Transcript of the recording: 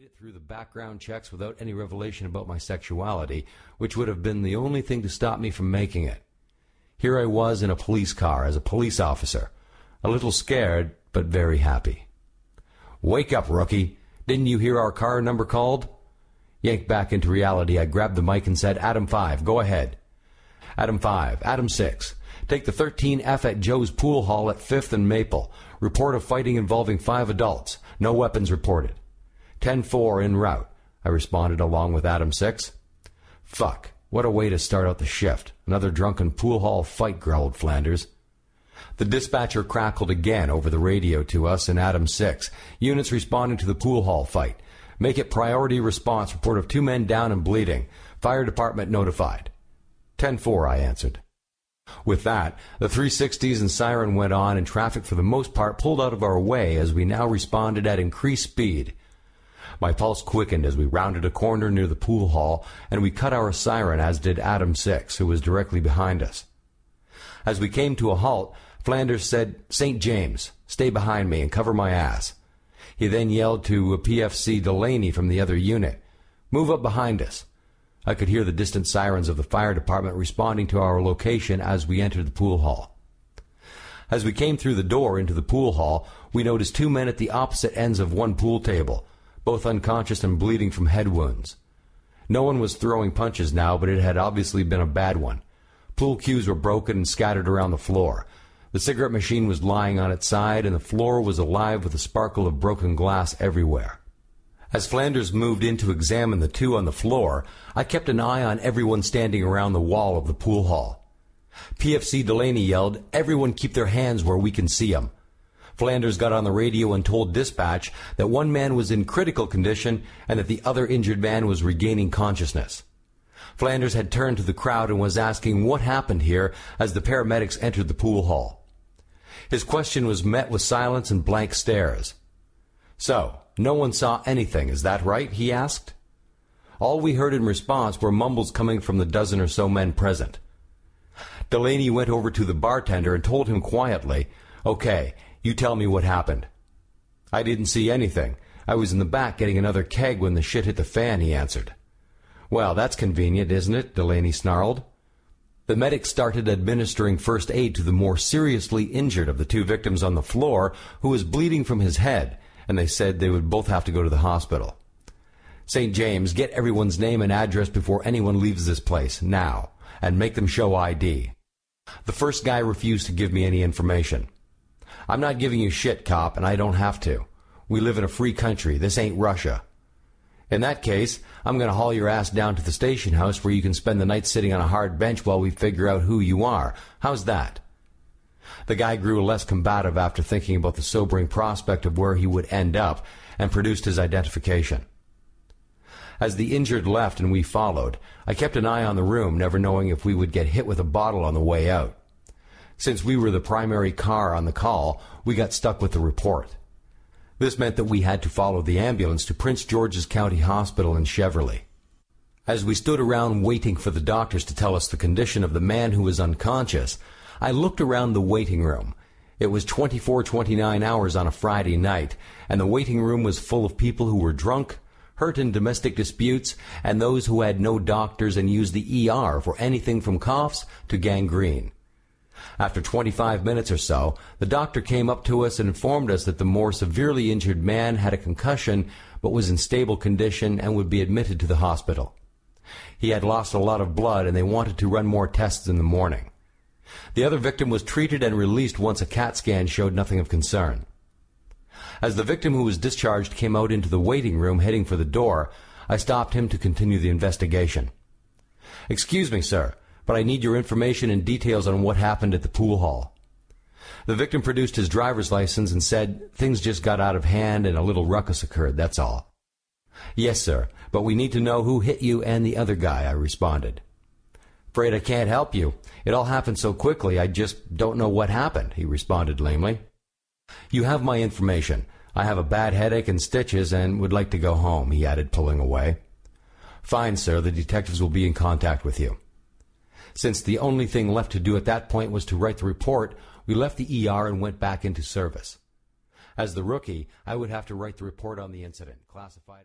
made it through the background checks without any revelation about my sexuality, which would have been the only thing to stop me from making it. Here I was in a police car as a police officer, a little scared, but very happy. Wake up, rookie. Didn't you hear our car number called? Yanked back into reality, I grabbed the mic and said, Adam 5, go ahead. Adam 5, Adam 6. Take the 13F at Joe's Pool Hall at 5th and Maple. Report of fighting involving five adults. No weapons reported. 10-4 en route, I responded along with Adam 6. Fuck. What a way to start out the shift. Another drunken pool hall fight, growled Flanders. The dispatcher crackled again over the radio to us in Adam 6. Units responding to the pool hall fight. Make it priority response. Report of two men down and bleeding. Fire department notified. 10-4, I answered. With that, the 360s and siren went on and traffic for the most part pulled out of our way as we now responded at increased speed. My pulse quickened as we rounded a corner near the pool hall, and we cut our siren, as did Adam Six, who was directly behind us. As we came to a halt, Flanders said, St. James, stay behind me and cover my ass. He then yelled to PFC Delaney from the other unit, Move up behind us. I could hear the distant sirens of the fire department responding to our location as we entered the pool hall. As we came through the door into the pool hall, we noticed two men at the opposite ends of one pool table, both unconscious and bleeding from head wounds. No one was throwing punches now, but it had obviously been a bad one. Pool cues were broken and scattered around the floor. The cigarette machine was lying on its side, and the floor was alive with the sparkle of broken glass everywhere. As Flanders moved in to examine the two on the floor, I kept an eye on everyone standing around the wall of the pool hall. PFC Delaney yelled, Everyone keep their hands where we can see 'em." Flanders got on the radio and told dispatch that one man was in critical condition and that the other injured man was regaining consciousness. Flanders had turned to the crowd and was asking what happened here as the paramedics entered the pool hall. His question was met with silence and blank stares. So, no one saw anything, is that right? he asked. All we heard in response were mumbles coming from the dozen or so men present. Delaney went over to the bartender and told him quietly, Okay, you tell me what happened. I didn't see anything. I was in the back getting another keg when the shit hit the fan, he answered. Well, that's convenient, isn't it? Delaney snarled. The medic started administering first aid to the more seriously injured of the two victims on the floor, who was bleeding from his head, and they said they would both have to go to the hospital. St. James, get everyone's name and address before anyone leaves this place, now, and make them show ID. The first guy refused to give me any information. I'm not giving you shit, cop, and I don't have to. We live in a free country. This ain't Russia. In that case, I'm going to haul your ass down to the station house where you can spend the night sitting on a hard bench while we figure out who you are. How's that? The guy grew less combative after thinking about the sobering prospect of where he would end up and produced his identification. As the injured left and we followed, I kept an eye on the room, never knowing if we would get hit with a bottle on the way out. Since we were the primary car on the call, we got stuck with the report. This meant that we had to follow the ambulance to Prince George's County Hospital in Cheverly. As we stood around waiting for the doctors to tell us the condition of the man who was unconscious, I looked around the waiting room. It was 24 29 hours on a Friday night, and the waiting room was full of people who were drunk, hurt in domestic disputes, and those who had no doctors and used the ER for anything from coughs to gangrene. After 25 minutes or so, the doctor came up to us and informed us that the more severely injured man had a concussion but was in stable condition and would be admitted to the hospital. He had lost a lot of blood and they wanted to run more tests in the morning. The other victim was treated and released once a CAT scan showed nothing of concern. As the victim who was discharged came out into the waiting room heading for the door, I stopped him to continue the investigation. Excuse me, sir, but I need your information and details on what happened at the pool hall. The victim produced his driver's license and said things just got out of hand and a little ruckus occurred, that's all. Yes, sir, but we need to know who hit you and the other guy, I responded. Afraid I can't help you. It all happened so quickly, I just don't know what happened, he responded lamely. You have my information. I have a bad headache and stitches and would like to go home, he added, pulling away. Fine, sir, the detectives will be in contact with you. Since the only thing left to do at that point was to write the report, we left the ER and went back into service. As the rookie, I would have to write the report on the incident, classified.